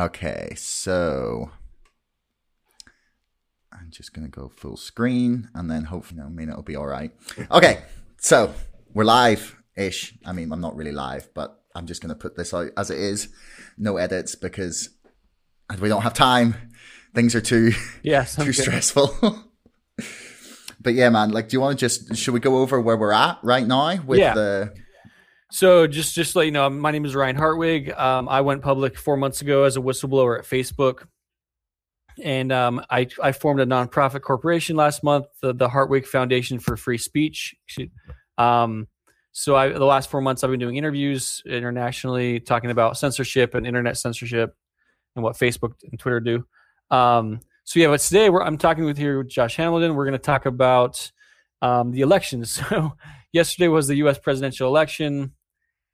Okay, so I'm just gonna go full screen, and then hopefully, I mean, it'll be all right. Okay, so we're live ish. I mean, I'm not really live, but I'm just gonna put this out as it is, no edits because we don't have time. Things are too yes too stressful. but yeah, man, like, do you want to just should we go over where we're at right now with Yeah. the So just just let you know, my name is Ryan Hartwig. Um, I went public four months ago as a whistleblower at Facebook, and um, I I formed a nonprofit corporation last month, the, the Hartwig Foundation for Free Speech. Um, so I the last four months I've been doing interviews internationally, talking about censorship and internet censorship, and what Facebook and Twitter do. Um, so yeah, but today I'm talking with here with Josh Hamilton. We're going to talk about um, the elections. So yesterday was the U.S. presidential election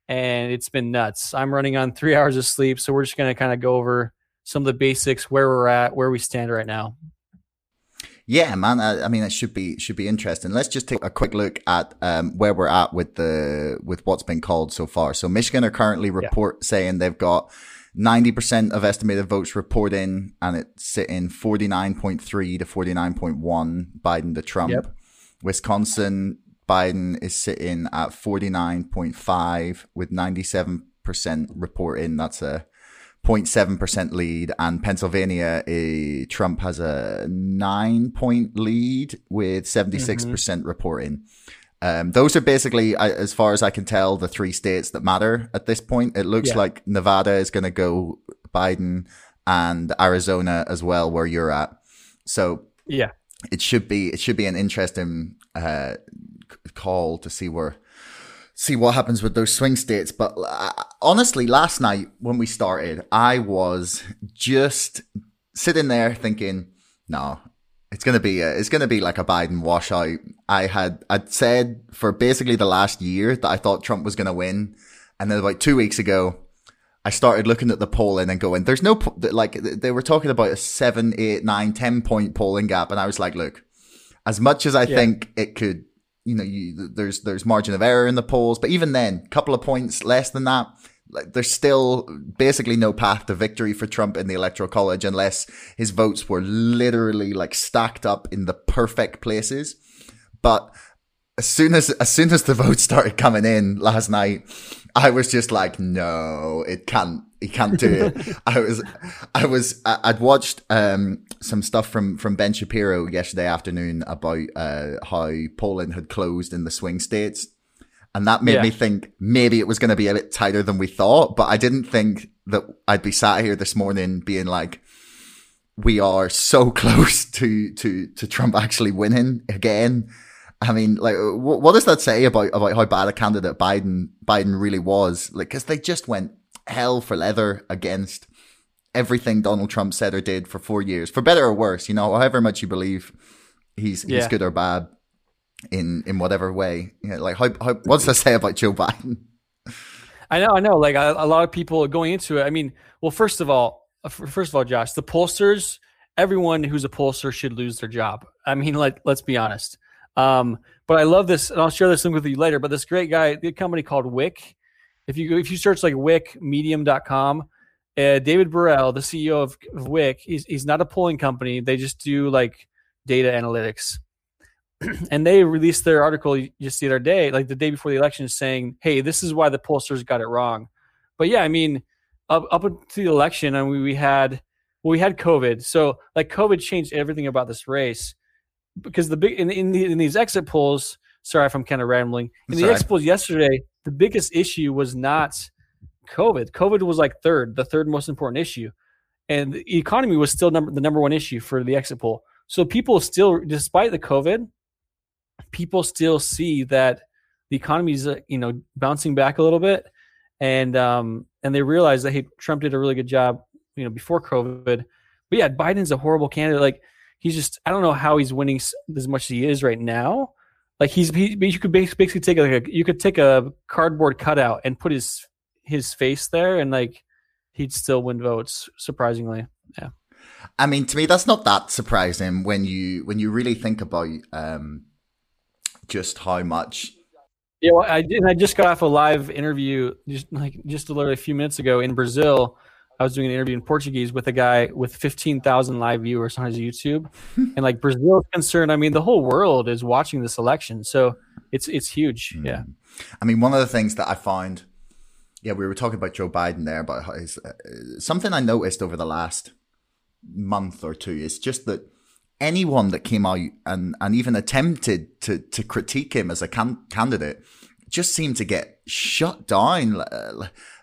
and it's been nuts. I'm running on three hours of sleep, so we're just going to kind of go over some of the basics, where we're at, where we stand right now. Yeah, man. I, I mean, it should be should be interesting. Let's just take a quick look at um, where we're at with the with what's been called so far. So Michigan are currently report saying they've got ninety percent of estimated votes reporting, and it's sitting forty nine point three to forty nine point one Biden to Trump. Yep. Wisconsin Biden is sitting at forty nine point five with ninety seven percent reporting. That's a 0.7% lead and Pennsylvania eh, Trump has a 9 point lead with 76% reporting. Um, those are basically as far as I can tell the three states that matter at this point. It looks Yeah. like Nevada is going to go Biden and Arizona as well where you're at. So Yeah. it should be it should be an interesting uh, call to see where see what happens with those swing states. But uh, honestly, last night when we started, I was just sitting there thinking, no. It's gonna be a, it's gonna be like a Biden washout. I had I'd said for basically the last year that I thought Trump was gonna win, and then about two weeks ago, I started looking at the polling and going, "There's no like." They were talking about a seven, eight, nine, ten point polling gap, and I was like, "Look, as much as I Yeah. think it could, you know, you, there's there's margin of error in the polls, but even then, a couple of points less than that, like there's still basically no path to victory for Trump in the electoral college unless his votes were literally like stacked up in the perfect places. But as soon as as soon as the votes started coming in last night, I was just like, no, it can't. He can't do it. I was, I was, I'd watched um, some stuff from from Ben Shapiro yesterday afternoon about uh, how Poland had closed in the swing states, and that made Yeah. me think maybe it was going to be a bit tighter than we thought. But I didn't think that I'd be sat here this morning being like, we are so close to to to Trump actually winning again. I mean, like, what, what does that say about about how bad a candidate Biden Biden really was? Like, because they just went hell for leather against everything Donald Trump said or did for four years, for better or worse. You know, however much you believe he's he's good or bad in in whatever way. You know, like, how, how what does that say about Joe Biden? I know, I know. Like a, a lot of people going into it. I mean, well, first of all, uh, first of all, Josh, the pollsters, everyone who's a pollster should lose their job. I mean, like, let's be honest. Um, but I love this, and I'll share this link with you later. But this great guy, the company called Wick. If you if you search like Wick Medium.com, uh, David Burrell, the CEO of, of Wick, he's he's not a polling company. They just do like data analytics. and they released their article just the other day, like the day before the election, saying, "Hey, this is why the pollsters got it wrong." But yeah, I mean, up up until the election, and we, we had well, we had COVID, so like COVID changed everything about this race because the big in in, the, in these exit polls. Sorry if I'm kind of rambling. In the exit polls yesterday, the biggest issue was not COVID. COVID was like third, the third most important issue, and the economy was still number the number one issue for the exit poll. So people still, despite the COVID, people still see that the economy is you know bouncing back a little bit, and um and they realize that hey Trump did a really good job you know before COVID, but yeah Biden's a horrible candidate. Like he's just I don't know how he's winning as much as he is right now. Like he's he, you could basically take like a you could take a cardboard cutout and put his his face there and like he'd still win votes surprisingly. Yeah. I mean, to me, that's not that surprising when you when you really think about um, just how much. Yeah, well, I did. I just got off a live interview just like just literally a few minutes ago in Brazil I was doing an interview in Portuguese with a guy with 15,000 live viewers on his YouTube, and like Brazil is concerned. I mean, the whole world is watching this election, so it's it's huge. Mm. Yeah. I mean, one of the things that I found, yeah, we were talking about Joe Biden there, but his, uh, something I noticed over the last month or two is just that anyone that came out and, and even attempted to, to critique him as a can- candidate just seemed to get shut down.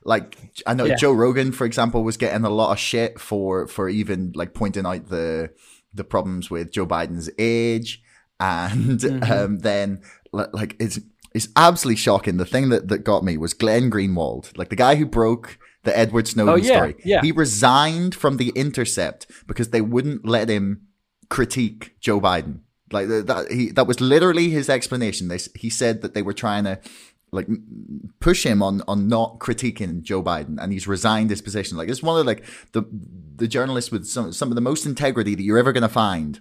Like I know yeah. Joe Rogan, for example, was getting a lot of shit for for even like pointing out the the problems with Joe Biden's age, and mm-hmm. um, then like it's it's absolutely shocking. The thing that that got me was Glenn Greenwald, like the guy who broke the Edward Snowden oh, yeah, story. Yeah. He resigned from the Intercept because they wouldn't let him critique Joe Biden. Like that, he that was literally his explanation. They, he said that they were trying to like push him on on not critiquing Joe Biden, and he's resigned his position. Like it's one of like the the journalists with some some of the most integrity that you're ever gonna find.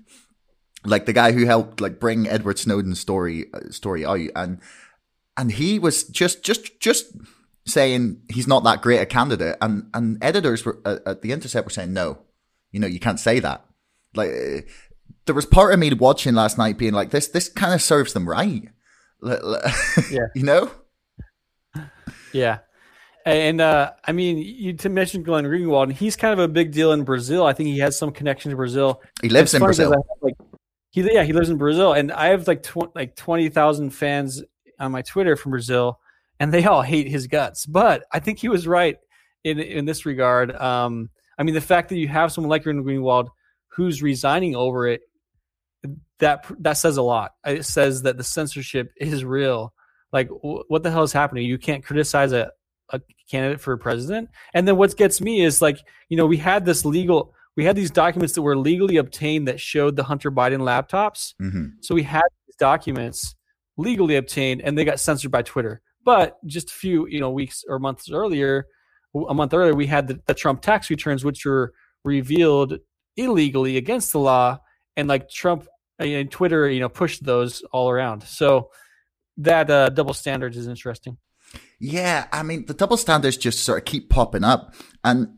Like the guy who helped like bring Edward Snowden's story uh, story out, and and he was just just just saying he's not that great a candidate, and and editors were uh, at the Intercept were saying no, you know you can't say that. Like there was part of me watching last night being like this this kind of serves them right. yeah, you know. Yeah. And uh, I mean, you to mention Glenn Greenwald, and he's kind of a big deal in Brazil. I think he has some connection to Brazil. He lives in Brazil. Have, like, he, yeah, he lives in Brazil, and I have like tw- like twenty thousand fans on my Twitter from Brazil, and they all hate his guts. But I think he was right in in this regard. Um, I mean, the fact that you have someone like Greenwald who's resigning over it, that that says a lot. It says that the censorship is real like, what the hell is happening? You can't criticize a, a candidate for president. And then what gets me is like, you know, we had this legal, we had these documents that were legally obtained that showed the Hunter Biden laptops. Mm-hmm. So we had these documents legally obtained and they got censored by Twitter. But just a few, you know, weeks or months earlier, a month earlier, we had the, the Trump tax returns, which were revealed illegally against the law. And like Trump and Twitter, you know, pushed those all around. So, that uh, double standards is interesting. Yeah, I mean the double standards just sort of keep popping up, and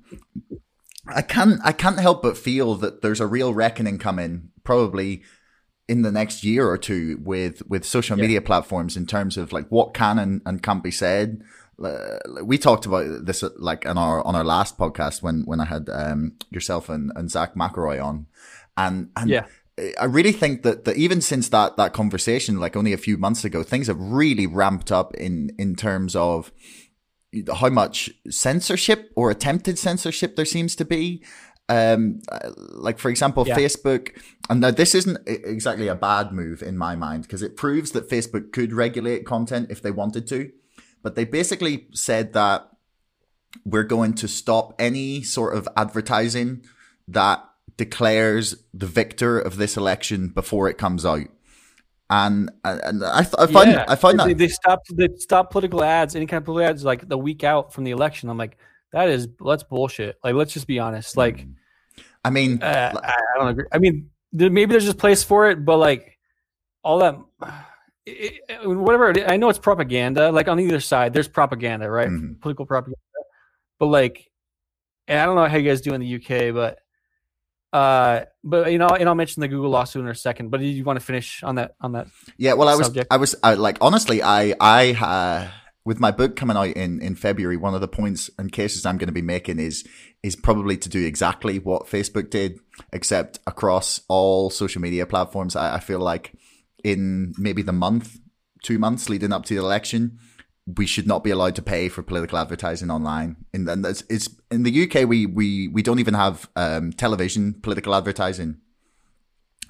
I can't I can't help but feel that there's a real reckoning coming, probably in the next year or two, with with social yeah. media platforms in terms of like what can and, and can't be said. Uh, we talked about this like on our on our last podcast when when I had um, yourself and, and Zach McElroy on, and and yeah. I really think that, that even since that, that conversation, like only a few months ago, things have really ramped up in, in terms of how much censorship or attempted censorship there seems to be. Um, like for example, yeah. Facebook, and now this isn't exactly a bad move in my mind because it proves that Facebook could regulate content if they wanted to, but they basically said that we're going to stop any sort of advertising that declares the victor of this election before it comes out. And and I, th- I find yeah. I find they, that they stop they stop political ads any kind of political ads like the week out from the election. I'm like that is that's bullshit. Like let's just be honest. Like, mm. I mean, uh, I, I, don't agree. I mean, maybe there's just place for it, but like all that. It, whatever I know it's propaganda. Like on either side, there's propaganda, right? Mm-hmm. Political propaganda. But like, I don't know how you guys do in the UK, but uh, but you know, and I'll mention the Google lawsuit in a second. But you want to finish on that on that? Yeah. Well, I was subject? I was I, like honestly, I I uh, with my book coming out in in February, one of the points and cases I'm going to be making is is probably to do exactly what Facebook did, except across all social media platforms. I, I feel like in maybe the month, two months leading up to the election, we should not be allowed to pay for political advertising online. And, and it's, it's in the UK, we, we, we don't even have um, television political advertising.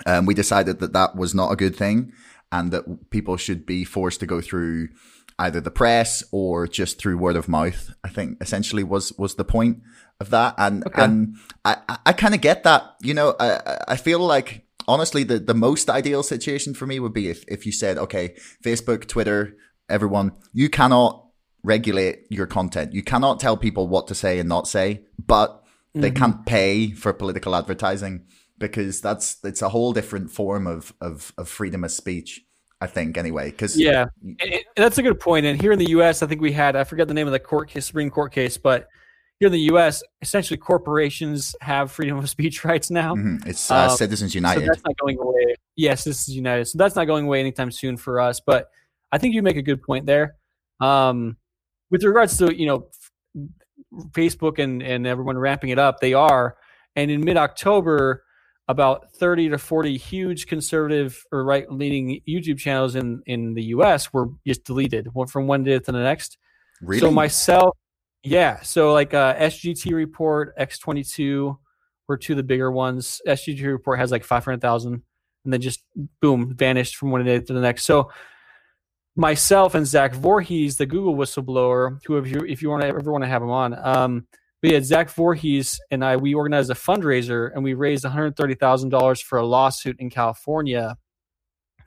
Um, we decided that that was not a good thing and that people should be forced to go through either the press or just through word of mouth. I think essentially was, was the point of that. And, okay. and I, I kind of get that, you know, I, I feel like honestly, the, the most ideal situation for me would be if, if you said, okay, Facebook, Twitter, everyone, you cannot regulate your content. You cannot tell people what to say and not say, but they mm-hmm. can't pay for political advertising because that's it's a whole different form of of, of freedom of speech. I think anyway, because yeah, that's a good point. And here in the U.S., I think we had I forget the name of the court case, Supreme Court case, but here in the U.S., essentially corporations have freedom of speech rights now. Mm-hmm. It's uh, um, Citizens United. So that's not going away. Yes, Citizens United. So that's not going away anytime soon for us. But I think you make a good point there. Um, with regards to you know Facebook and and everyone ramping it up, they are. And in mid October, about 30 to 40 huge conservative or right leaning YouTube channels in in the US were just deleted from one day to the next. Really? So myself, yeah. So like uh, SGT report, X22 were two of the bigger ones. SGT report has like 500,000 and then just boom, vanished from one day to the next. So myself and Zach Vorhies, the Google whistleblower, who if you if you want to ever want to have him on, um, we had Zach Vorhies and I. We organized a fundraiser and we raised one hundred thirty thousand dollars for a lawsuit in California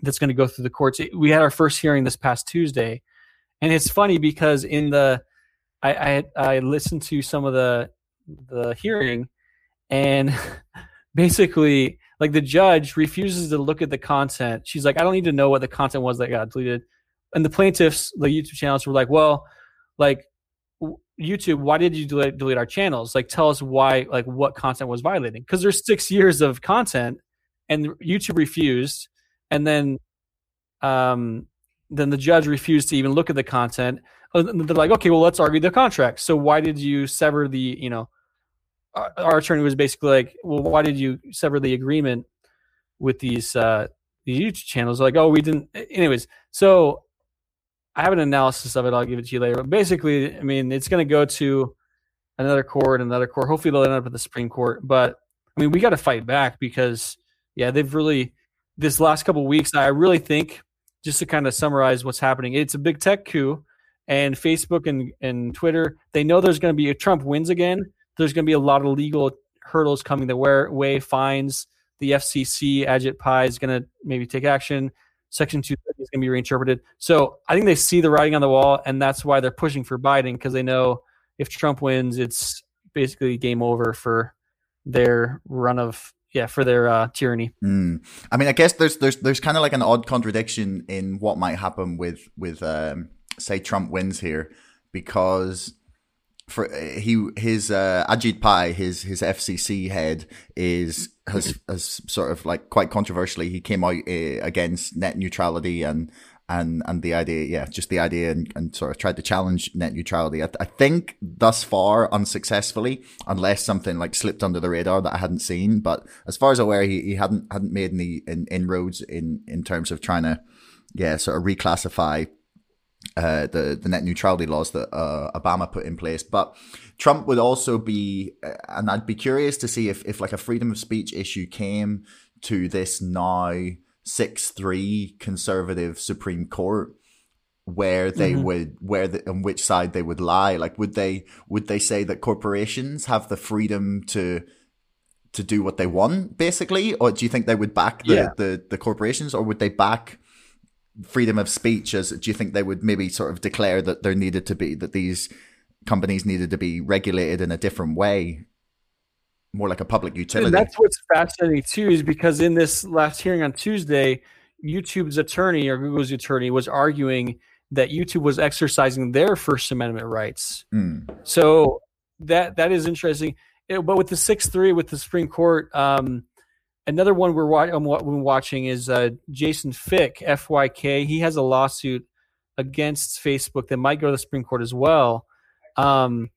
that's going to go through the courts. We had our first hearing this past Tuesday, and it's funny because in the I I, I listened to some of the the hearing, and basically like the judge refuses to look at the content. She's like, I don't need to know what the content was that got deleted and the plaintiffs, the YouTube channels were like, well, like YouTube, why did you delete, delete our channels? Like, tell us why, like, what content was violating? Because there's six years of content, and YouTube refused, and then, um, then the judge refused to even look at the content. And they're like, okay, well, let's argue the contract. So why did you sever the, you know, our, our attorney was basically like, well, why did you sever the agreement with these uh, these YouTube channels? Like, oh, we didn't. Anyways, so I have an analysis of it. I'll give it to you later. But basically, I mean, it's going to go to another court, another court. Hopefully, they'll end up at the Supreme Court. But I mean, we got to fight back because, yeah, they've really this last couple weeks. I really think, just to kind of summarize what's happening, it's a big tech coup, and Facebook and and Twitter. They know there's going to be if Trump wins again. There's going to be a lot of legal hurdles coming their way, fines. The FCC, Ajit Pai is going to maybe take action. Section 230 is going to be reinterpreted. So I think they see the writing on the wall, and that's why they're pushing for Biden because they know if Trump wins, it's basically game over for their run of yeah for their uh, tyranny. Mm. I mean, I guess there's there's there's kind of like an odd contradiction in what might happen with with um, say Trump wins here because for he his uh, Ajit Pai, his his FCC head is has has sort of like quite controversially he came out uh, against net neutrality and and and the idea yeah just the idea and, and sort of tried to challenge net neutrality. I, I think thus far unsuccessfully unless something like slipped under the radar that I hadn't seen but as far as I'm aware he, he hadn't hadn't made any in, inroads in in terms of trying to yeah sort of reclassify uh, the the net neutrality laws that uh, Obama put in place. But Trump would also be, uh, and I'd be curious to see if if like a freedom of speech issue came to this now six three conservative Supreme Court where they mm-hmm. would where the, on which side they would lie like would they would they say that corporations have the freedom to to do what they want basically or do you think they would back the yeah. the, the corporations or would they back freedom of speech as do you think they would maybe sort of declare that there needed to be that these companies needed to be regulated in a different way? More like a public utility. and that's what's fascinating too is because in this last hearing on tuesday youtube's attorney or google's attorney was arguing that youtube was exercising their first amendment rights. Mm. so that that is interesting. It, but with the 6-3 with the supreme court um, Another one we're I'm watching is uh, Jason Fick, FYK. He has a lawsuit against Facebook that might go to the Supreme Court as well. Um,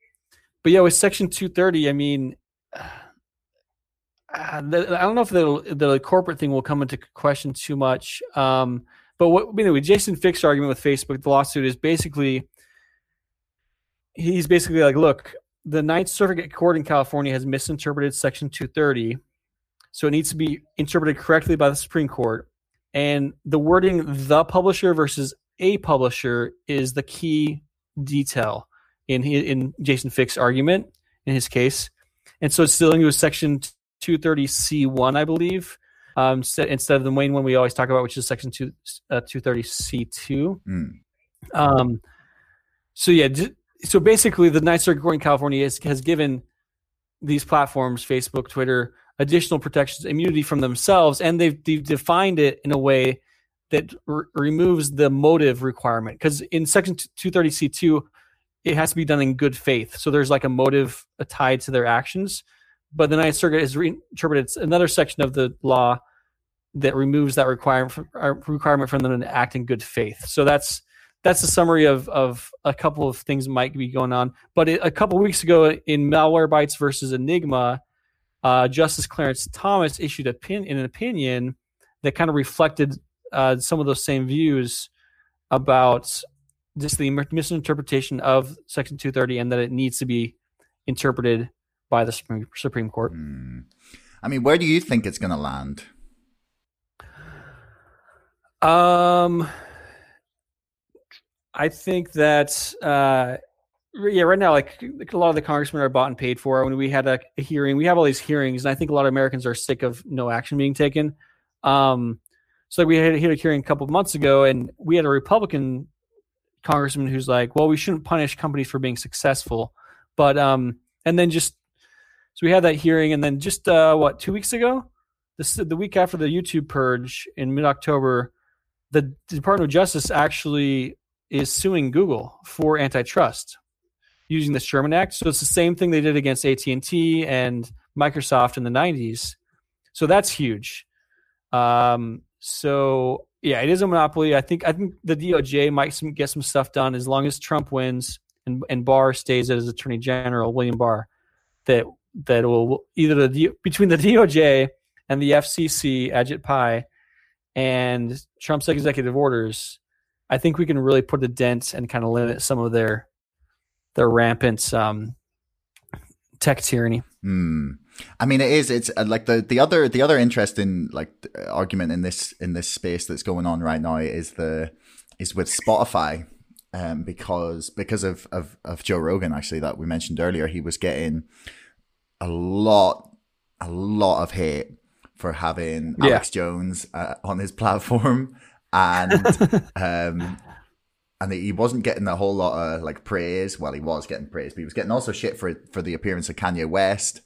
but yeah, with Section 230, I mean, uh, I don't know if the, the corporate thing will come into question too much. Um, but what, anyway, Jason Fyk's argument with Facebook, the lawsuit is basically he's basically like, look, the Ninth Circuit Court in California has misinterpreted Section 230 so it needs to be interpreted correctly by the Supreme Court. And the wording the publisher versus a publisher is the key detail in in Jason Fyk's argument in his case. And so it's still into section 230C1, I believe, um, instead of the main one we always talk about, which is section two, uh, 230C2. Mm. Um, so yeah, so basically the Ninth Circuit Court in California has given these platforms, Facebook, Twitter, additional protections, immunity from themselves, and they've, they've defined it in a way that removes the motive requirement. Because in Section 230C2, it has to be done in good faith. So there's like a motive tied to their actions. But the Ninth Circuit has reinterpreted another section of the law that removes that requirement from, uh, requirement from them to act in good faith. So that's that's a summary of of a couple of things might be going on. But it, a couple weeks ago in Malware Malwarebytes versus Enigma, uh, Justice Clarence Thomas issued a pin in an opinion that kind of reflected uh, some of those same views about just the misinterpretation of Section 230 and that it needs to be interpreted by the Supreme, Supreme Court. Mm. I mean, where do you think it's going to land? Um, I think that uh, yeah, right now, like, like, a lot of the congressmen are bought and paid for. When we had a, a, hearing, we have all these hearings, and I think a lot of Americans are sick of no action being taken. Um, so we had, had a hearing a couple of months ago, and we had a Republican congressman who's like, "Well, we shouldn't punish companies for being successful," but um, and then just so we had that hearing, and then just uh, what two weeks ago, this the week after the YouTube purge in mid October, the Department of Justice actually is suing Google for antitrust using the Sherman Act. So it's the same thing they did against AT and T and Microsoft in the '90s. So that's huge. Um, so yeah, it is a monopoly. I think I think the DOJ might some, get some stuff done as long as Trump wins and and Barr stays as Attorney General, William Barr. That that will either the between the DOJ and the FCC, Ajit Pai, and Trump's executive orders, I think we can really put a dent and kind of limit some of their their rampant um, tech tyranny. Hmm. I mean, it is. It's uh, like the the other the other interesting like argument in this in this space that's going on right now is the is with Spotify, um, because because of, of of Joe Rogan actually that we mentioned earlier, he was getting a lot a lot of hate for having yeah. Alex Jones uh, on his platform, and um, and he wasn't getting a whole lot of like praise. Well, he was getting praise, but he was getting also shit for for the appearance of Kanye West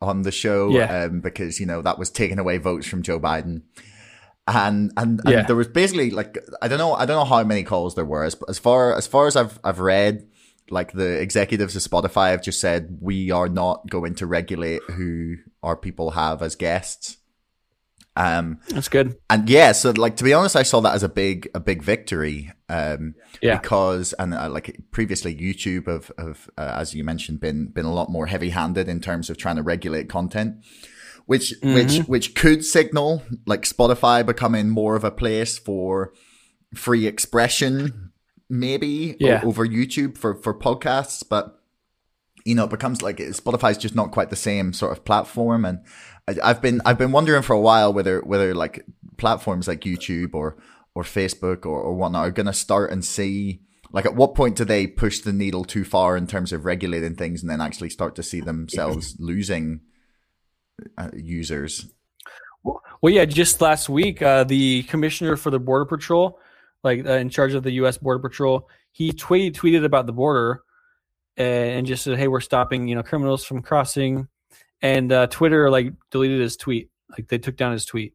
on the show yeah. um, because you know that was taking away votes from Joe Biden. And, and and, yeah. there was basically like I don't know I don't know how many calls there were as, as far as far as I've I've read like the executives of Spotify have just said we are not going to regulate who our people have as guests um, That's good. And yeah, so like to be honest, I saw that as a big a big victory. Um, yeah. Because and uh, like previously, YouTube have have uh, as you mentioned been been a lot more heavy handed in terms of trying to regulate content. Which mm-hmm. which which could signal like Spotify becoming more of a place for free expression, maybe yeah. o- over YouTube for for podcasts, but you know, it becomes like Spotify's just not quite the same sort of platform. And I, have been I've been wondering for a while whether whether like platforms like YouTube or or Facebook or, or whatnot are going to start and see like at what point do they push the needle too far in terms of regulating things and then actually start to see themselves losing uh, users? Well yeah just last week uh, the commissioner for the border patrol like uh, in charge of the us border patrol he tweet, tweeted about the border and just said hey we're stopping you know criminals from crossing and uh, Twitter like deleted his tweet. Like they took down his tweet,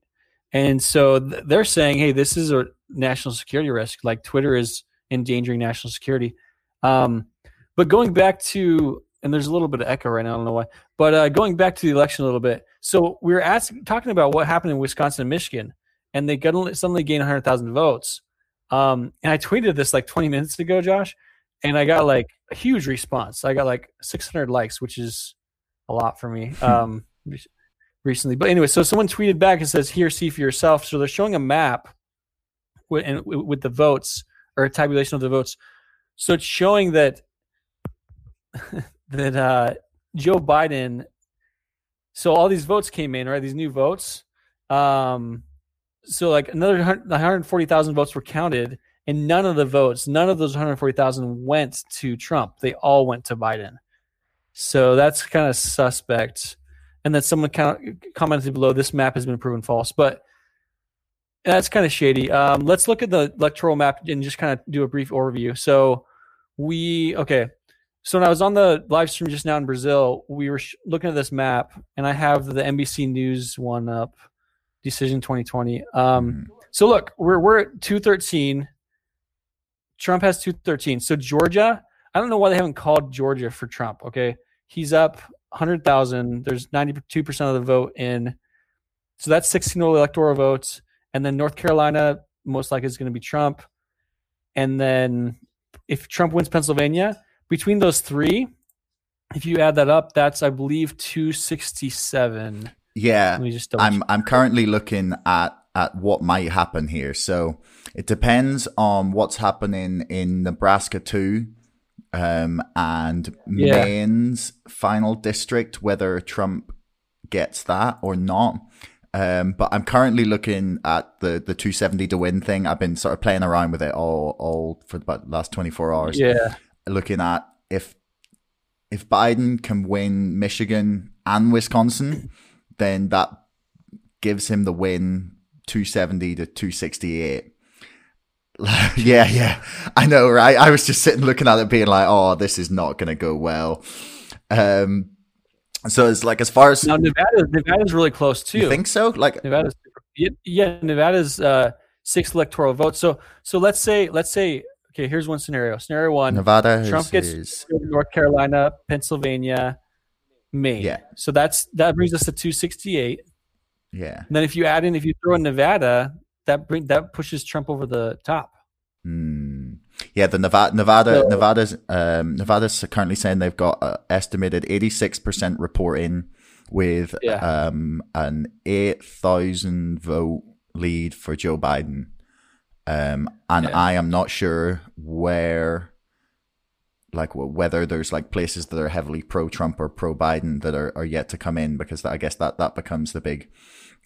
and so th- they're saying, "Hey, this is a national security risk. Like Twitter is endangering national security." Um, but going back to and there's a little bit of echo right now. I don't know why, but uh, going back to the election a little bit. So we were asking, talking about what happened in Wisconsin and Michigan, and they got, suddenly gained 100,000 votes. Um, and I tweeted this like 20 minutes ago, Josh, and I got like a huge response. I got like 600 likes, which is a lot for me um, recently. But anyway, so someone tweeted back and says, "Here, see for yourself." So they're showing a map with and with the votes or a tabulation of the votes. So it's showing that that uh, Joe Biden. So all these votes came in, right? These new votes. Um, so like another 140,000 votes were counted, and none of the votes, none of those 140,000 went to Trump. They all went to Biden. So that's kind of suspect. And then someone kind of commented below, this map has been proven false. But that's kind of shady. Um, let's look at the electoral map and just kind of do a brief overview. So we, okay. So when I was on the live stream just now in Brazil, we were sh- looking at this map, and I have the NBC News one up, Decision 2020. Um, mm-hmm. So look, we're we're at 213. Trump has 213. So Georgia, I don't know why they haven't called Georgia for Trump. Okay, he's up hundred thousand. There's ninety two percent of the vote in, so that's sixteen electoral votes, and then North Carolina most likely is going to be Trump, and then if Trump wins Pennsylvania, between those three, if you add that up, that's I believe two sixty seven. Yeah, I'm I'm currently looking at at what might happen here. So it depends on what's happening in Nebraska too, um, and yeah. Maine's final district, whether Trump gets that or not. Um, but I'm currently looking at the the 270 to win thing. I've been sort of playing around with it all all for about the last 24 hours. Yeah, looking at if if Biden can win Michigan and Wisconsin, then that gives him the win 270 to 268. yeah, yeah, I know, right? I was just sitting looking at it, being like, "Oh, this is not going to go well." Um, so it's like as far as now, Nevada, Nevada's really close too. You think so? Like Nevada's, yeah, Nevada's uh, six electoral votes. So, so let's say, let's say, okay, here's one scenario. Scenario one: Nevada, Trump is, gets is... North Carolina, Pennsylvania, Maine. Yeah. So that's that brings us to 268. Yeah. And then if you add in, if you throw in Nevada, that bring that pushes Trump over the top. Hmm. Yeah, the Nevada, Nevada, so, Nevada's, um, Nevada's currently saying they've got uh, estimated eighty six percent reporting with yeah. um an eight thousand vote lead for Joe Biden. Um, and yeah. I am not sure where, like, whether there's like places that are heavily pro Trump or pro Biden that are, are yet to come in because I guess that that becomes the big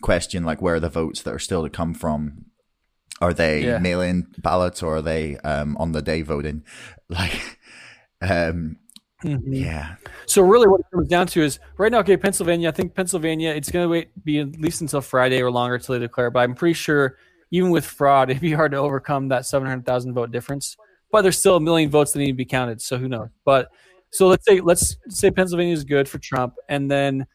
question like where are the votes that are still to come from? Are they yeah. mail-in ballots or are they um, on the day voting? Like um, mm-hmm. yeah. So really what it comes down to is right now okay pennsylvania i think pennsylvania it's going to wait be at least until friday or longer until they declare but i'm pretty sure even with fraud it'd be hard to overcome that 700000 vote difference. But there's still a million votes that need to be counted so who knows? But so let's say let's say pennsylvania is good for trump and then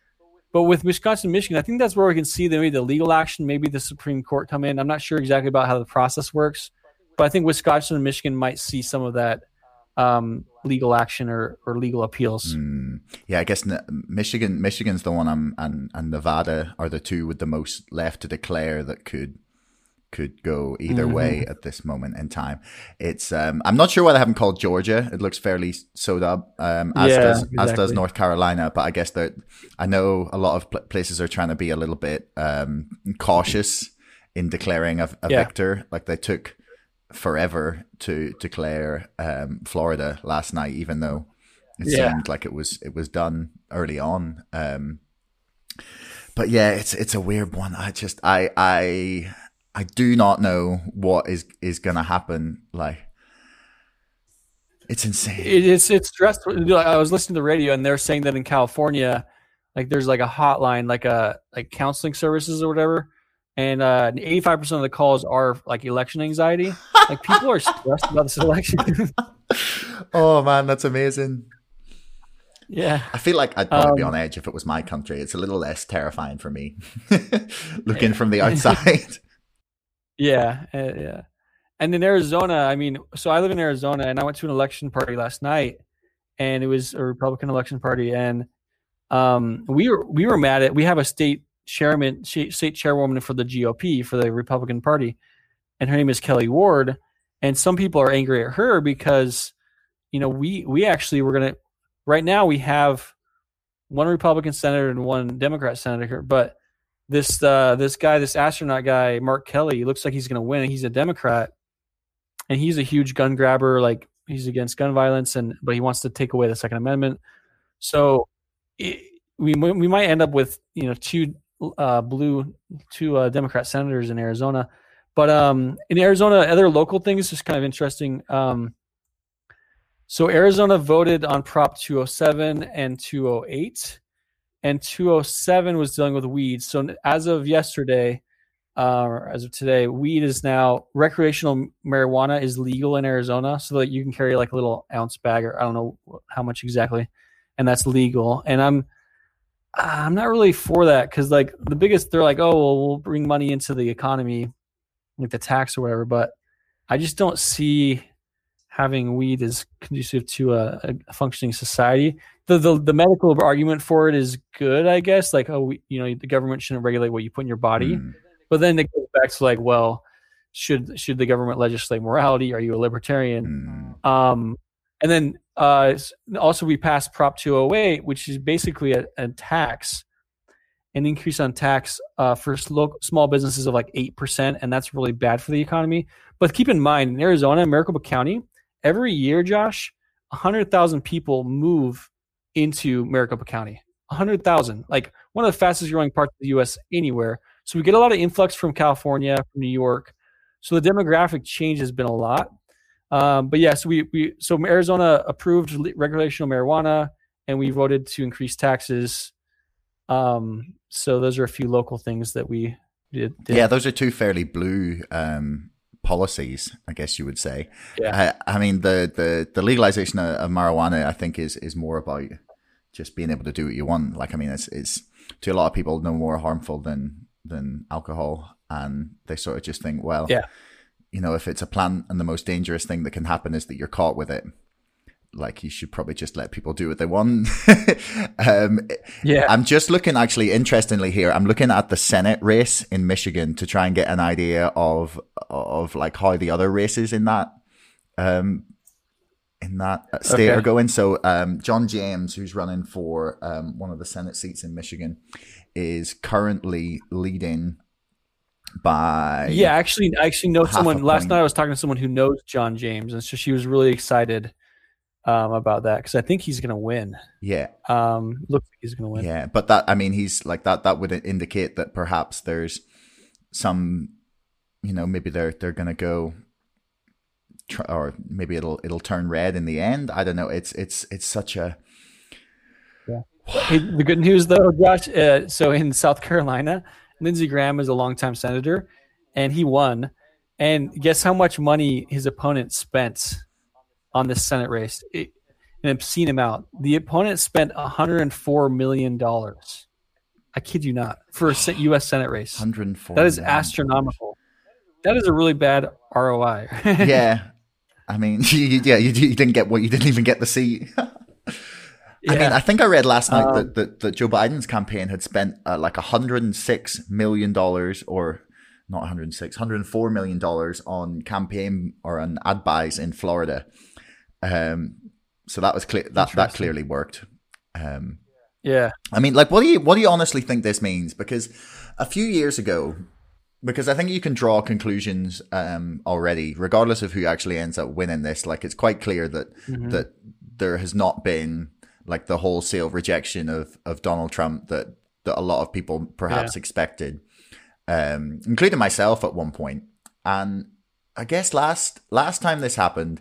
but with Wisconsin, Michigan, I think that's where we can see maybe the legal action, maybe the Supreme Court come in. I'm not sure exactly about how the process works, but I think Wisconsin and Michigan might see some of that um, legal action or, or legal appeals. Mm, yeah, I guess Michigan Michigan's the one I'm, and and Nevada are the two with the most left to declare that could could go either mm-hmm. way at this moment in time. It's um, I'm not sure why they haven't called Georgia. It looks fairly sewed up, um, as yeah, does exactly. as does North Carolina. But I guess that I know a lot of places are trying to be a little bit um, cautious in declaring a, a yeah. victor. Like they took forever to declare um, Florida last night, even though it yeah. seemed like it was it was done early on. Um, but yeah, it's it's a weird one. I just I I I do not know what is is going to happen. Like, it's insane. It, it's it's stressful. I was listening to the radio, and they're saying that in California, like there's like a hotline, like a like counseling services or whatever, and uh, 85% of the calls are like election anxiety. like people are stressed about this election. oh man, that's amazing. Yeah. I feel like I'd probably um, be on edge if it was my country. It's a little less terrifying for me looking from the outside. Yeah, uh, yeah. And in Arizona, I mean, so I live in Arizona, and I went to an election party last night, and it was a Republican election party, and um, we were we were mad at. We have a state chairman, state chairwoman for the GOP for the Republican Party, and her name is Kelli Ward, and some people are angry at her because, you know, we we actually we're gonna right now we have one Republican senator and one Democrat senator, here, but this uh, this guy, this astronaut guy, Mark Kelly, looks like he's going to win. He's a Democrat, and he's a huge gun grabber. Like he's against gun violence, and but he wants to take away the Second Amendment. So it, we we might end up with you know two uh, blue, two uh, Democrat senators in Arizona. But um, in Arizona, other local things just kind of interesting. Um, so Arizona voted on Prop 207 and 208 and 207 was dealing with weeds. So as of yesterday, uh, or as of today, weed is now recreational marijuana is legal in Arizona, so that you can carry like a little ounce bag, or I don't know how much exactly, and that's legal. And I'm I'm not really for that because like the biggest they're like, oh, well, we'll bring money into the economy, like the tax or whatever, but I just don't see having weed is conducive to a, a functioning society. The, the the medical argument for it is good, I guess. Like, oh, we, you know, the government shouldn't regulate what you put in your body. Mm. But then it goes back to like, well, should should the government legislate morality? Are you a libertarian? Mm. Um, and then uh, also we passed Prop 208, which is basically a, a tax, an increase on tax uh, for slow, small businesses of like eight percent, and that's really bad for the economy. But keep in mind, in Arizona, Maricopa County, every year, Josh, hundred thousand people move into Maricopa County. hundred thousand, like one of the fastest growing parts of the U.S. anywhere. So we get a lot of influx from California, from New York. So the demographic change has been a lot. Um, but yes, we, we so Arizona approved recreational marijuana, and we voted to increase taxes. Um, so those are a few local things that we did. did. Yeah, those are two fairly blue um, policies, I guess you would say. Yeah. I, I mean, the, the the legalization of, of marijuana, I think, is is more about just being able to do what you want. Like, I mean, it's it's to a lot of people no more harmful than than alcohol, and they sort of just think, well, yeah you know, if it's a plant and the most dangerous thing that can happen is that you're caught with it, like you should probably just let people do what they want. um, yeah. I'm just looking actually interestingly here. I'm looking at the Senate race in Michigan to try and get an idea of, of like how the other races in that, um, in that state okay. are going. So, um, John James, who's running for, um, one of the Senate seats in Michigan is currently leading by yeah actually i actually know someone last night i was talking to someone who knows john james and so she was really excited um, about that because i think he's gonna win. Yeah. Um looks like he's gonna win. Yeah but that i mean he's like that that would indicate that perhaps there's some you know maybe they're they're gonna go or maybe it'll it'll turn red in the end. I don't know. It's it's it's such a yeah. Hey, the good news though josh uh, so in south carolina Lindsey Graham is a longtime senator, and he won. And guess how much money his opponent spent on this Senate race? It, seen him out. The opponent spent 104 million dollars. I kid you not for a U.S. Senate race. 104. That is astronomical. That is a really bad ROI. yeah, I mean, you, yeah, you, you, didn't get what you didn't even get the seat. Yeah. I mean, I think I read last night um, that, that, that Joe Biden's campaign had spent uh, like 106 million dollars, or not 106, 104 million dollars on campaign or on ad buys in Florida. Um, so that was clear. That that clearly worked. Um, yeah. I mean, like, what do you what do you honestly think this means? Because a few years ago, because I think you can draw conclusions um, already, regardless of who actually ends up winning this. Like, it's quite clear that mm-hmm. that there has not been like the wholesale rejection of of Donald Trump that that a lot of people perhaps yeah. expected, um, including myself at one point. And I guess last last time this happened,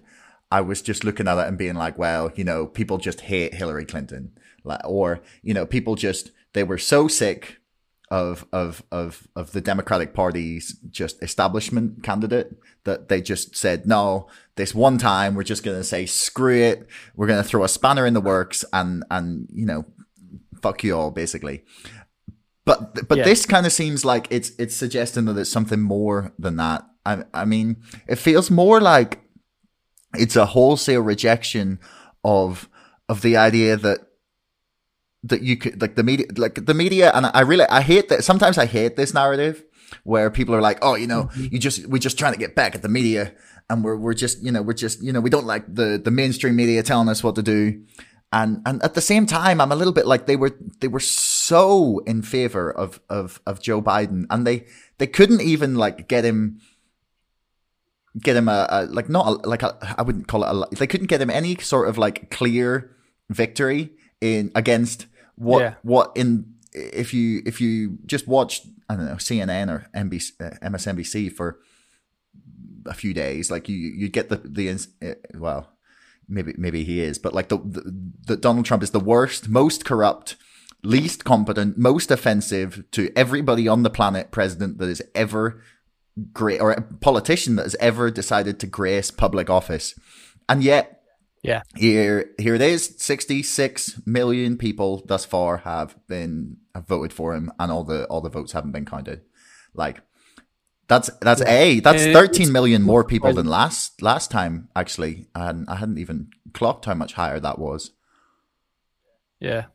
I was just looking at it and being like, well, you know, people just hate Hillary Clinton, like, or you know, people just they were so sick of of of of the Democratic Party's just establishment candidate that they just said no. This one time, we're just going to say screw it. We're going to throw a spanner in the works and and you know, fuck you all, basically. But but yeah. this kind of seems like it's it's suggesting that it's something more than that. I I mean, it feels more like it's a wholesale rejection of of the idea that that you could like the media like the media and I really I hate that sometimes I hate this narrative where people are like, oh, you know, mm-hmm. you just we're just trying to get back at the media and we're we're just you know we're just you know we don't like the the mainstream media telling us what to do. And and at the same time, I'm a little bit like they were they were so in favor of of of Joe Biden, and they they couldn't even like get him get him a, a like not a, like a, I wouldn't call it a they couldn't get him any sort of like clear victory in against what yeah. what in if you if you just watch I don't know CNN or NBC, uh, MSNBC for a few days, like you you get the the uh, well maybe maybe he is, but like the, the, the Donald Trump is the worst, most corrupt, least competent, most offensive to everybody on the planet president that has ever great or a politician that has ever decided to grace public office, and yet yeah. Here here it is. 66 million people thus far have been have voted for him and all the all the votes haven't been counted. Like That's that's Yeah. a that's And thirteen more people than last last time. Actually, and I hadn't even clocked how much higher that was. Yeah.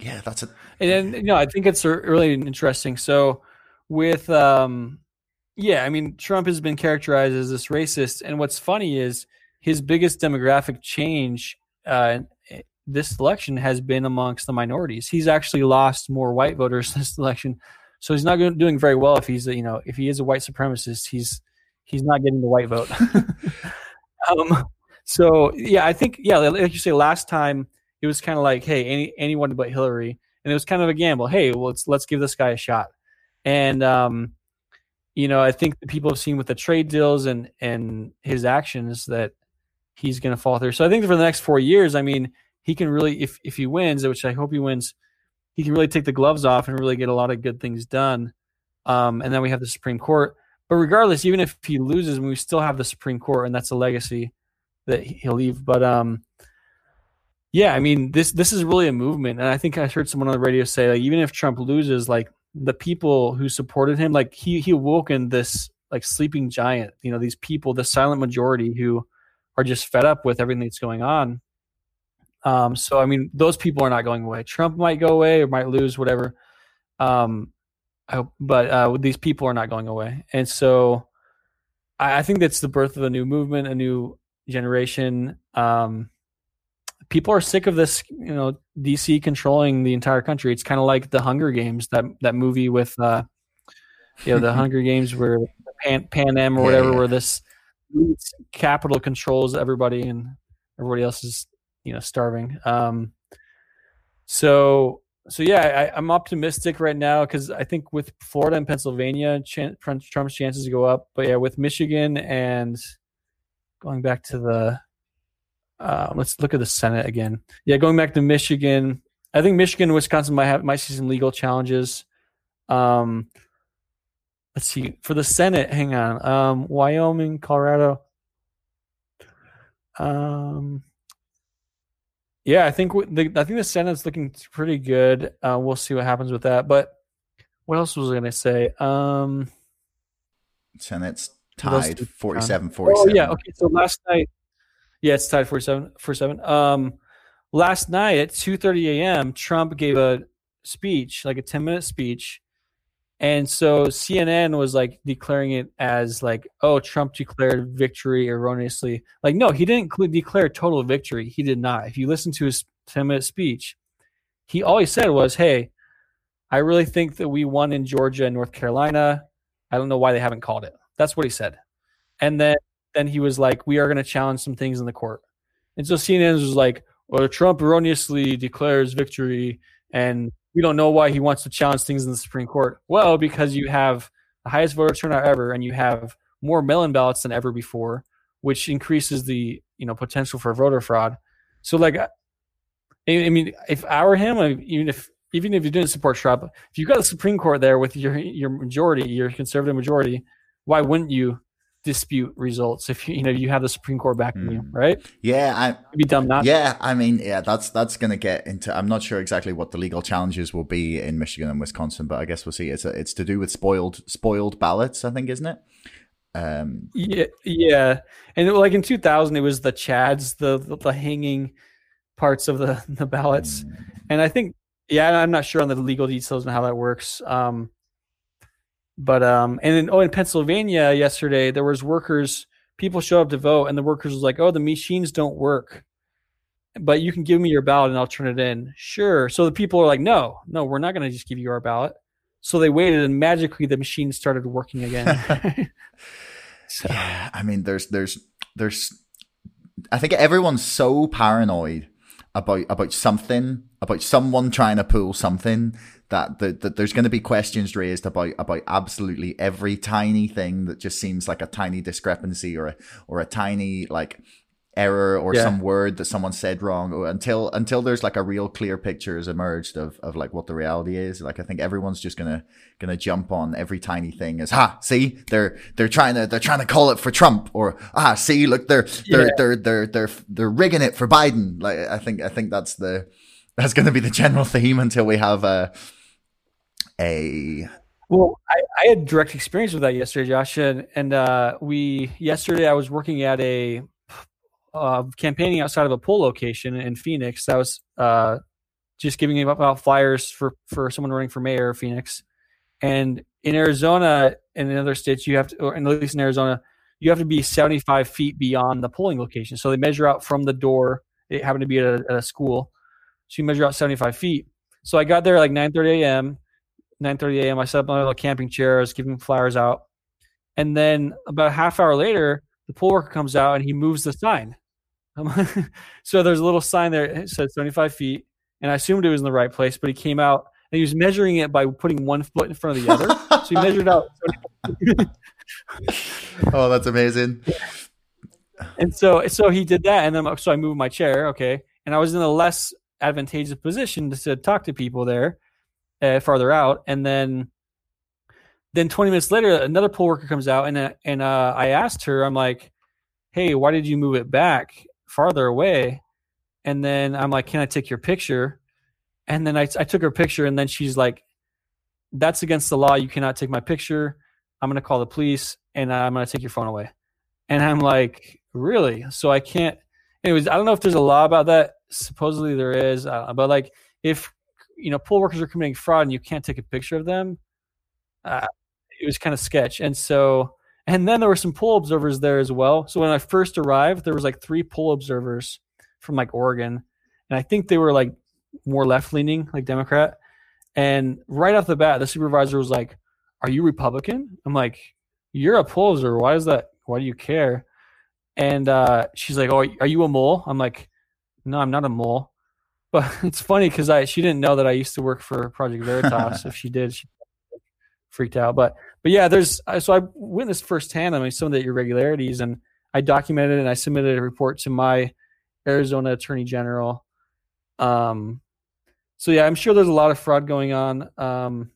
Yeah, that's it. And then, you know, I think it's really interesting. So, with, um, yeah, I mean, Trump has been characterized as this racist, and what's funny is his biggest demographic change uh, this election has been amongst the minorities. He's actually lost more white voters this election, so he's not doing very well. If he's, you know, if he is a white supremacist, he's he's not getting the white vote. um, so yeah, I think yeah, like you say, last time it was kind of like, hey, any anyone but Hillary, and it was kind of a gamble. Hey, well, let's let's give this guy a shot. And um, you know, I think people have seen with the trade deals and and his actions that he's going to fall through. So I think for the next four years, I mean, he can really, if if he wins, which I hope he wins, he can really take the gloves off and really get a lot of good things done. Um, and then we have the Supreme Court. But regardless, even if he loses, we still have the Supreme Court, and that's a legacy that he'll leave. But um, yeah, I mean this this is really a movement, and I think I heard someone on the radio say like even if Trump loses, like the people who supported him, like he he awoken this like sleeping giant. You know, these people, the silent majority who are just fed up with everything that's going on. Um, so I mean, those people are not going away. Trump might go away or might lose, whatever. Um, I hope, but uh, these people are not going away, and so I, I think that's the birth of a new movement, a new generation. Um, people are sick of this, you know, DC controlling the entire country. It's kind of like the Hunger Games, that that movie with, uh, you know, the Hunger Games where Pan Panem or whatever, yeah. where this capital controls everybody and everybody else is, you know, starving. Um, so so yeah, I, I'm optimistic right now because I think with Florida and Pennsylvania, chan- Trump's chances go up. But yeah, with Michigan and going back to the, uh, let's look at the Senate again. Yeah, going back to Michigan, I think Michigan, and Wisconsin might have might see some legal challenges. Um, let's see for the Senate. Hang on, um, Wyoming, Colorado. Um, yeah, I think the I think the Senate's looking pretty good. Uh, we'll see what happens with that. But what else was I going to say? Um, Senate's tied did- 47 oh yeah, okay. So last night, yeah, it's tied 47 47. Um, last night at 2:30 a.m., Trump gave a speech, like a 10 minute speech. And so CNN was like declaring it as like, oh, Trump declared victory erroneously. Like, no, he didn't cl- declare total victory. He did not. If you listen to his 10 minute speech, he all he said was, hey, I really think that we won in Georgia and North Carolina. I don't know why they haven't called it. That's what he said. And then then he was like, we are going to challenge some things in the court. And so CNN was like, well, Trump erroneously declares victory and we don't know why he wants to challenge things in the Supreme Court. Well, because you have the highest voter turnout ever, and you have more mail-in ballots than ever before, which increases the you know potential for voter fraud. So, like, I I mean, if I were him, even if even if you didn't support Trump, if you got the Supreme Court there with your your majority, your conservative majority, why wouldn't you dispute results if you you know you have the Supreme Court backing you, Hmm. right? Yeah, I, It'd be dumb not. yeah, I mean, yeah, that's that's going to get into. I'm not sure exactly what the legal challenges will be in Michigan and Wisconsin, but I guess we'll see. It's a, it's to do with spoiled spoiled ballots, I think, isn't it? Um, Yeah, yeah, and like in 2000, it was the Chads, the the, the hanging parts of the the ballots, and I think, yeah, I'm not sure on the legal details and how that works. Um, but um, and then oh, in Pennsylvania yesterday, there was workers, people show up to vote, and the workers was like, oh, the machines don't work, but you can give me your ballot and I'll turn it in. Sure. So the people are like, no, no, we're not going to just give you our ballot. So they waited, and magically the machine started working again. so, Yeah, I mean, there's there's there's. I think everyone's so paranoid about about something about someone trying to pull something that that, that there's going to be questions raised about about absolutely every tiny thing that just seems like a tiny discrepancy or a or a tiny like error or Yeah. some word that someone said wrong or until until there's like a real clear picture has emerged of, of like what the reality is like i think everyone's just gonna gonna jump on every tiny thing as ha see they're they're trying to they're trying to call it for trump or ah see look they're they're Yeah. they're they're they're they're rigging it for biden like i think i think that's the that's gonna be the general theme until we have a a Well, I, I, had direct experience with that yesterday, Josh, and, and uh, we yesterday I was working at a uh, campaigning outside of a poll location in Phoenix. That was uh, just giving out flyers for for someone running for mayor of Phoenix. And in Arizona and in other states, you have to, or at least in Arizona, you have to be 75 feet beyond the polling location. So they measure out from the door. It happened to be at a, at a school, so you measure out 75 feet. So I got there like 9:30 a.m. 9:30 a.m. I set up my little camping chair. I was giving flowers out, and then about a half hour later, the poll worker comes out and he moves the sign. so there's a little sign there. It said 75 feet, and I assumed it was in the right place. But he came out and he was measuring it by putting one foot in front of the other. so he measured out. oh, that's amazing. And so, so he did that, and then so I moved my chair. Okay, and I was in a less advantageous position to, to talk to people there uh, farther out, and then then 20 minutes later, another poll worker comes out, and uh, and uh, I asked her, I'm like, "Hey, why did you move it back farther away?" And then I'm like, "Can I take your picture?" And then I, I took her picture, and then she's like, "That's against the law. You cannot take my picture. I'm to call the police, and I'm going to take your phone away." And I'm like, "Really?" So I can't. Anyways, I don't know if there's a law about that. Supposedly there is, uh, but like if you know poll workers are committing fraud and you can't take a picture of them, uh, it was kind of sketch. And so, and then there were some poll observers there as well. So when I first arrived, there was like three poll observers from like Oregon, and I think they were like more left leaning, like Democrat. And right off the bat, the supervisor was like, "Are you Republican?" I'm like, "You're a poll observer. Why is that? Why do you care?" And uh, she's like, "Oh, are you a mole?" I'm like, "No, I'm not a mole." But it's funny because I she didn't know that I used to work for Project Veritas. if she did, she freaked out. But but yeah, there's so I witnessed firsthand. I mean, some of the irregularities, and I documented and I submitted a report to my Arizona Attorney General. Um, so yeah, I'm sure there's a lot of fraud going on. Um,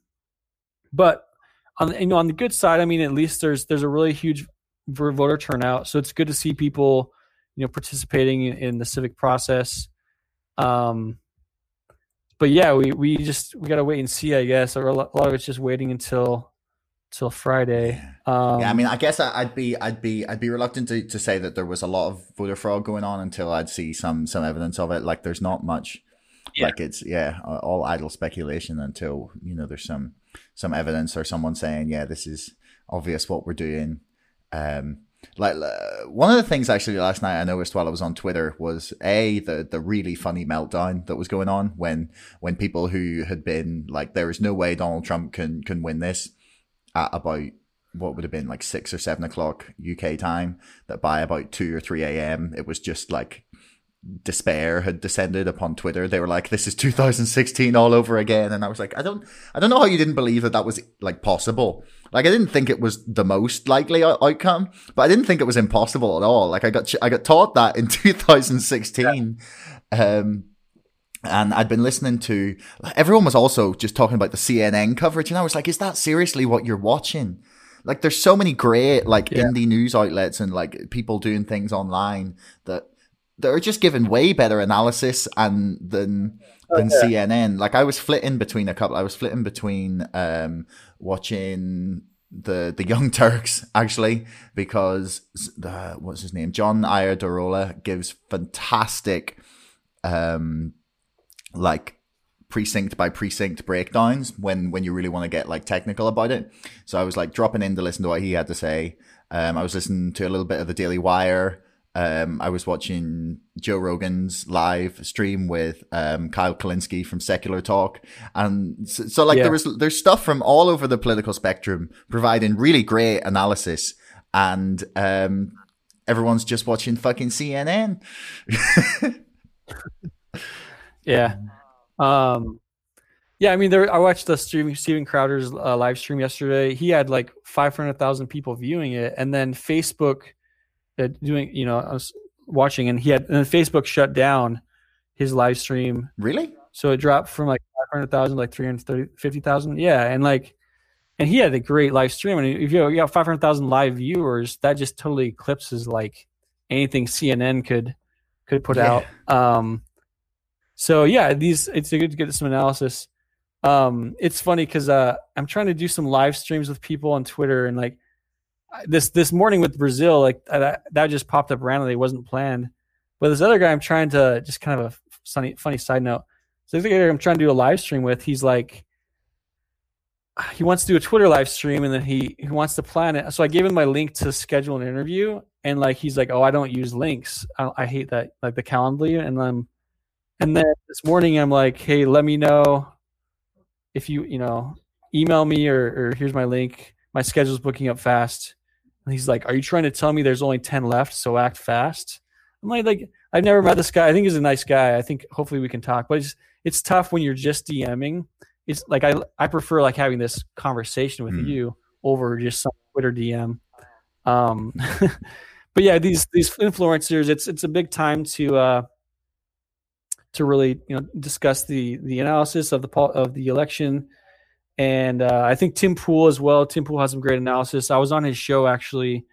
but on you know on the good side, I mean, at least there's there's a really huge voter turnout. So it's good to see people, you know, participating in, in the civic process. Um, but yeah, we we just we gotta wait and see. I guess or a lot of it's just waiting until till Friday. Um, yeah, I mean, I guess I'd be I'd be I'd be reluctant to, to say that there was a lot of voter fraud going on until I'd see some some evidence of it. Like, there's not much. Yeah. Like it's yeah, all idle speculation until you know there's some some evidence or someone saying yeah, this is obvious what we're doing. Um, like one of the things actually last night I noticed while I was on Twitter was a the the really funny meltdown that was going on when when people who had been like there is no way Donald Trump can can win this at about what would have been like six or seven o'clock UK time that by about two or three a.m. it was just like despair had descended upon Twitter. They were like, "This is 2016 all over again," and I was like, "I don't, I don't know how you didn't believe that that was like possible." Like, I didn't think it was the most likely outcome, but I didn't think it was impossible at all. Like, I got, I got taught that in 2016. Yeah. Um, and I'd been listening to everyone was also just talking about the CNN coverage, and I was like, "Is that seriously what you're watching?" Like, there's so many great like yeah. indie news outlets and like people doing things online that they're just giving way better analysis and than than oh, yeah. CNN. Like I was flitting between a couple. I was flitting between um, watching the the Young Turks actually because the what's his name John Iadarola gives fantastic um like precinct by precinct breakdowns when when you really want to get like technical about it. So I was like dropping in to listen to what he had to say. Um, I was listening to a little bit of the Daily Wire. Um, I was watching Joe Rogan's live stream with um, Kyle Kulinski from Secular Talk, and so, so like yeah. there was there's stuff from all over the political spectrum providing really great analysis, and um, everyone's just watching fucking CNN. yeah, um, yeah. I mean, there. I watched the stream Steven Crowder's uh, live stream yesterday. He had like five hundred thousand people viewing it, and then Facebook doing, you know, I was watching and he had, and Facebook shut down his live stream. Really? So it dropped from like 500,000 like 350,000. Yeah. And like, and he had a great live stream. And if you, you got 500,000 live viewers, that just totally eclipses like anything CNN could, could put yeah. out. Um, so yeah, these, it's good to get some analysis. um, it's funny because uh, I'm trying to do some live streams with people on Twitter, and like this this morning with Brazil, like uh, that, that just popped up randomly, it wasn't planned. But this other guy, I'm trying to just kind of a funny funny side note. So the guy I'm trying to do a live stream with, he's like, he wants to do a Twitter live stream, and then he he wants to plan it. So I gave him my link to schedule an interview, and like he's like, oh, I don't use links. I, I hate that, like the Calendly, and then and then this morning I'm like, hey, let me know if you you know email me or, or here's my link. My schedule's booking up fast. And he's like, are you trying to tell me there's only ten left? So act fast. I'm like, like I've never met this guy. I think he's a nice guy. I think hopefully we can talk. But it's it's tough when you're just DMing. It's like I I prefer like having this conversation with mm. you over just some Twitter DM. Um, but yeah, these these influencers, it's it's a big time to uh to really you know discuss the the analysis of the of the election. And uh, I think Tim Pool as well. Tim Pool has some great analysis. I was on his show actually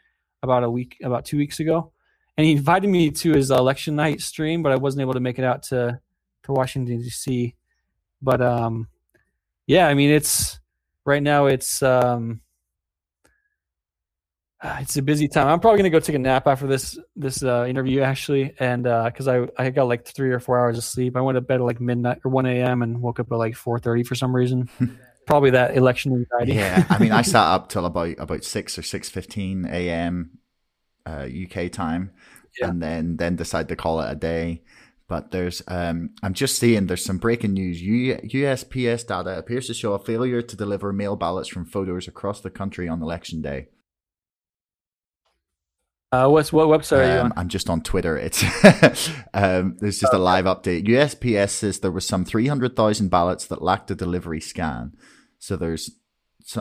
about a week, about two weeks ago, and he invited me to his election night stream, but I wasn't able to make it out to to Washington D.C. But um, yeah, I mean it's right now it's um, it's a busy time. I'm probably gonna go take a nap after this this uh, interview actually, and because uh, I I got like three or four hours of sleep. I went to bed at like midnight or one a.m. and woke up at like four thirty for some reason. probably that election anxiety. yeah, I mean, I sat up till about about six or six fifteen a.m. Uh, UK time, yeah. and then then decide to call it a day. But there's, um, I'm just seeing there's some breaking news. U- USPS data appears to show a failure to deliver mail ballots from voters across the country on election day. Uh, what's what website are you um, on? I'm just on Twitter. It's um, there's just a live update. USPS says there was some 300,000 ballots that lacked a delivery scan. So there's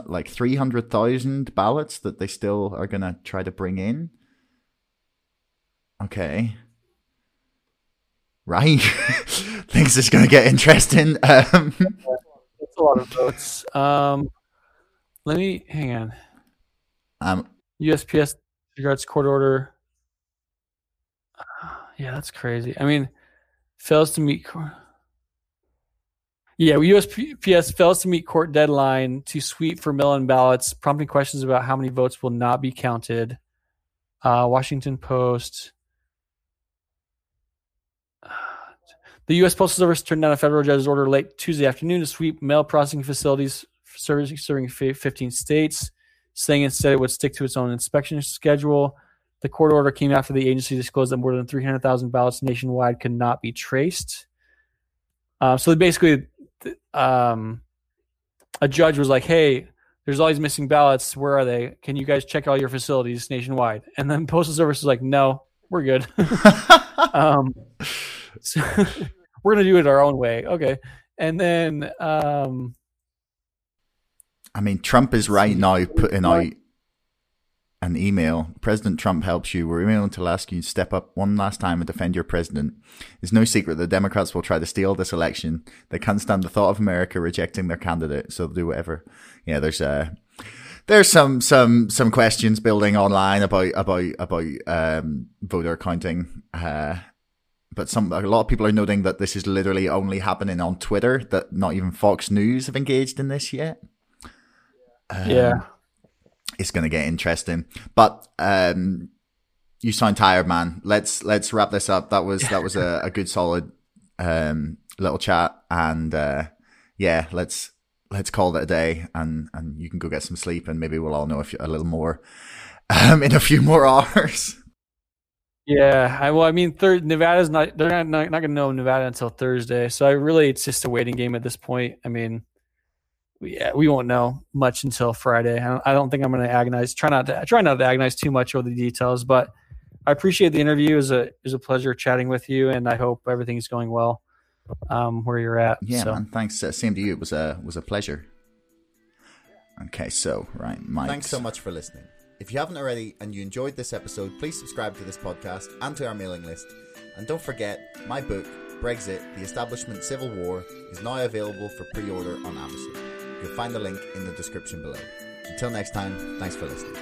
like 300,000 ballots that they still are going to try to bring in. Okay. Right. Things is going to get interesting. Um, That's a lot of votes. Um, let me hang on. Um, USPS regards court order. Yeah, that's crazy. I mean, fails to meet court. Yeah, USPS fails to meet court deadline to sweep for mail-in ballots, prompting questions about how many votes will not be counted. Uh, Washington Post. The U.S. Postal Service turned down a federal judge's order late Tuesday afternoon to sweep mail processing facilities serving, serving 15 states saying instead it would stick to its own inspection schedule. The court order came after the agency disclosed that more than 300,000 ballots nationwide could not be traced. Uh, so basically, um, a judge was like, "Hey, there's all these missing ballots. Where are they? Can you guys check all your facilities nationwide?" And then Postal Service was like, "No, we're good. um, so we're gonna do it our own way." Okay, and then um, I mean, Trump is right now putting out an email. President Trump helps you. We're emailing to ask you to step up one last time and defend your president. It's no secret the Democrats will try to steal this election. They can't stand the thought of America rejecting their candidate, so they'll do whatever. Yeah, there's uh there's some some some questions building online about about about um, voter counting. Uh, but some a lot of people are noting that this is literally only happening on Twitter. That not even Fox News have engaged in this yet. Um, yeah. It's going to get interesting. But um, you sound tired, man. Let's let's wrap this up. That was that was a, a good solid um, little chat, and uh, yeah, let's let's call it a day, and and you can go get some sleep, and maybe we'll all know few, a little more um, in a few more hours. Yeah, I, well, I mean, third Nevada's not they're not not, not going to know Nevada until Thursday, so I really it's just a waiting game at this point. I mean, yeah, we won't know much until Friday. I don't, I don't think I'm going to agonize. Try not to try not to agonize too much over the details, but I appreciate the interview. It was a it was a pleasure chatting with you, and I hope everything's going well um, where you're at. Yeah, so. man. Thanks. Uh, same to you. It was a was a pleasure. Okay, so right, Mike. Thanks so much for listening. If you haven't already and you enjoyed this episode, please subscribe to this podcast and to our mailing list. And don't forget, my book, Brexit: The Establishment Civil War, is now available for pre-order on Amazon. You'll find the link in the description below. Until next time, thanks for listening.